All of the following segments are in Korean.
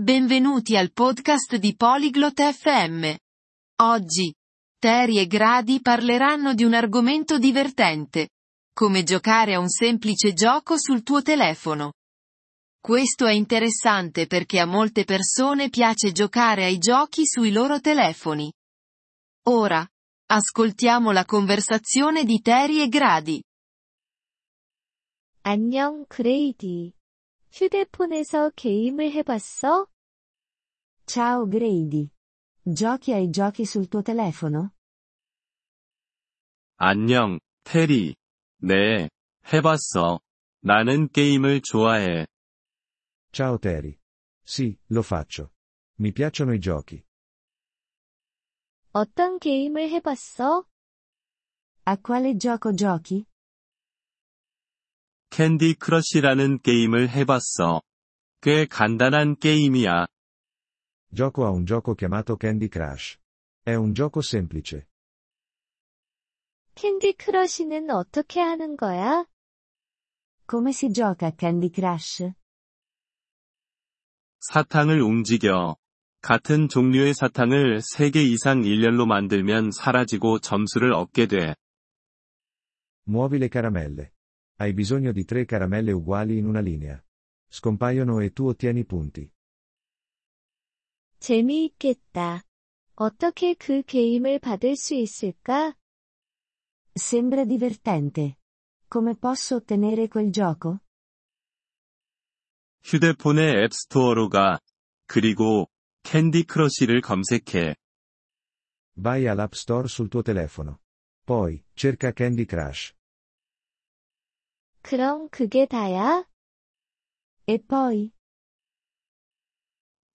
Benvenuti al podcast di Polyglot FM. Oggi, Terry e Grady parleranno di un argomento divertente. Come giocare a un semplice gioco sul tuo telefono. Questo è interessante perché a molte persone piace giocare ai giochi sui loro telefoni. Ora, ascoltiamo la conversazione di Terry e Grady. 안녕, 그레이디. 휴대폰에서 게임을 해봤어? Ciao Grady. Giochi ai giochi sul tuo telefono? 안녕, 테리. 네, 해봤어. 나는 게임을 좋아해. Ciao Terry. Sì, lo faccio. Mi piacciono i giochi. 어떤 게임을 해봤어? A quale gioco giochi? Candy Crush라는 게임을 해봤어. 꽤 간단한 게임이야. Gioco a un gioco chiamato Candy Crush. È un gioco semplice. Candy Crush는 어떻게 하는 거야? Come si gioca a Candy Crush? 사탕을 움직여. 같은 종류의 사탕을 3개 이상 일렬로 만들면 사라지고 점수를 얻게 돼. Muovi le caramelle. Hai bisogno di tre caramelle uguali in una linea. Scompaiono e tu ottieni punti. 재미있겠다. 어떻게 그 게임을 받을 수 있을까? Sembra divertente. Come posso ottenere quel gioco? 휴대폰의 앱스토어로 가. 그리고 캔디 크러쉬를 검색해. Vai all'App Store sul tuo telefono. Poi, cerca Candy Crush. 그럼 그게 다야? E poi?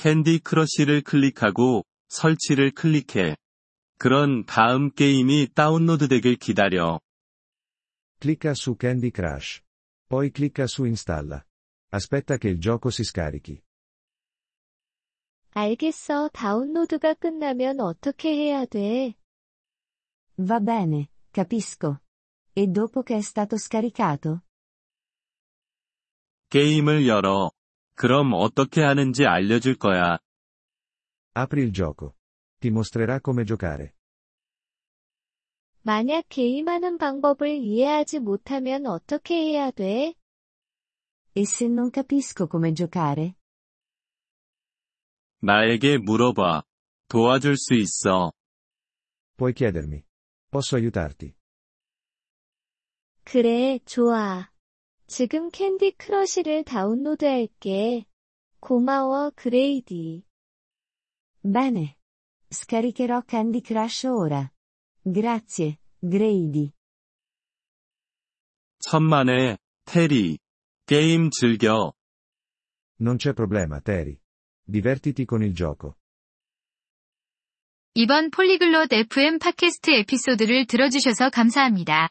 캔디 크러쉬를 클릭하고 설치를 클릭해. 그런 다음 게임이 다운로드되길 기다려. Clicca su Candy Crush. Poi clicca su Installa. Aspetta che il gioco si scarichi. 알겠어. 다운로드가 끝나면 어떻게 해야 돼? Va bene, capisco. E dopo che è stato scaricato? 게임을 열어. 그럼 어떻게 하는지 알려줄 거야. Apri il gioco. Ti mostrerà come giocare. 만약 게임하는 방법을 이해하지 못하면 어떻게 해야 돼? E se non capisco come giocare? 나에게 물어봐. 도와줄 수 있어. Puoi chiedermi. Posso aiutarti? 그래, 좋아. 지금 캔디 크러쉬를 다운로드할게. 고마워, 그레이디. Bene. Scaricherò Candy Crush ora. Grazie, Grady. 천만에, 테리. 게임 즐겨. Non c'è problema, Terry. Divertiti con il gioco. 이번 Polyglot FM 팟캐스트 에피소드를 들어주셔서 감사합니다.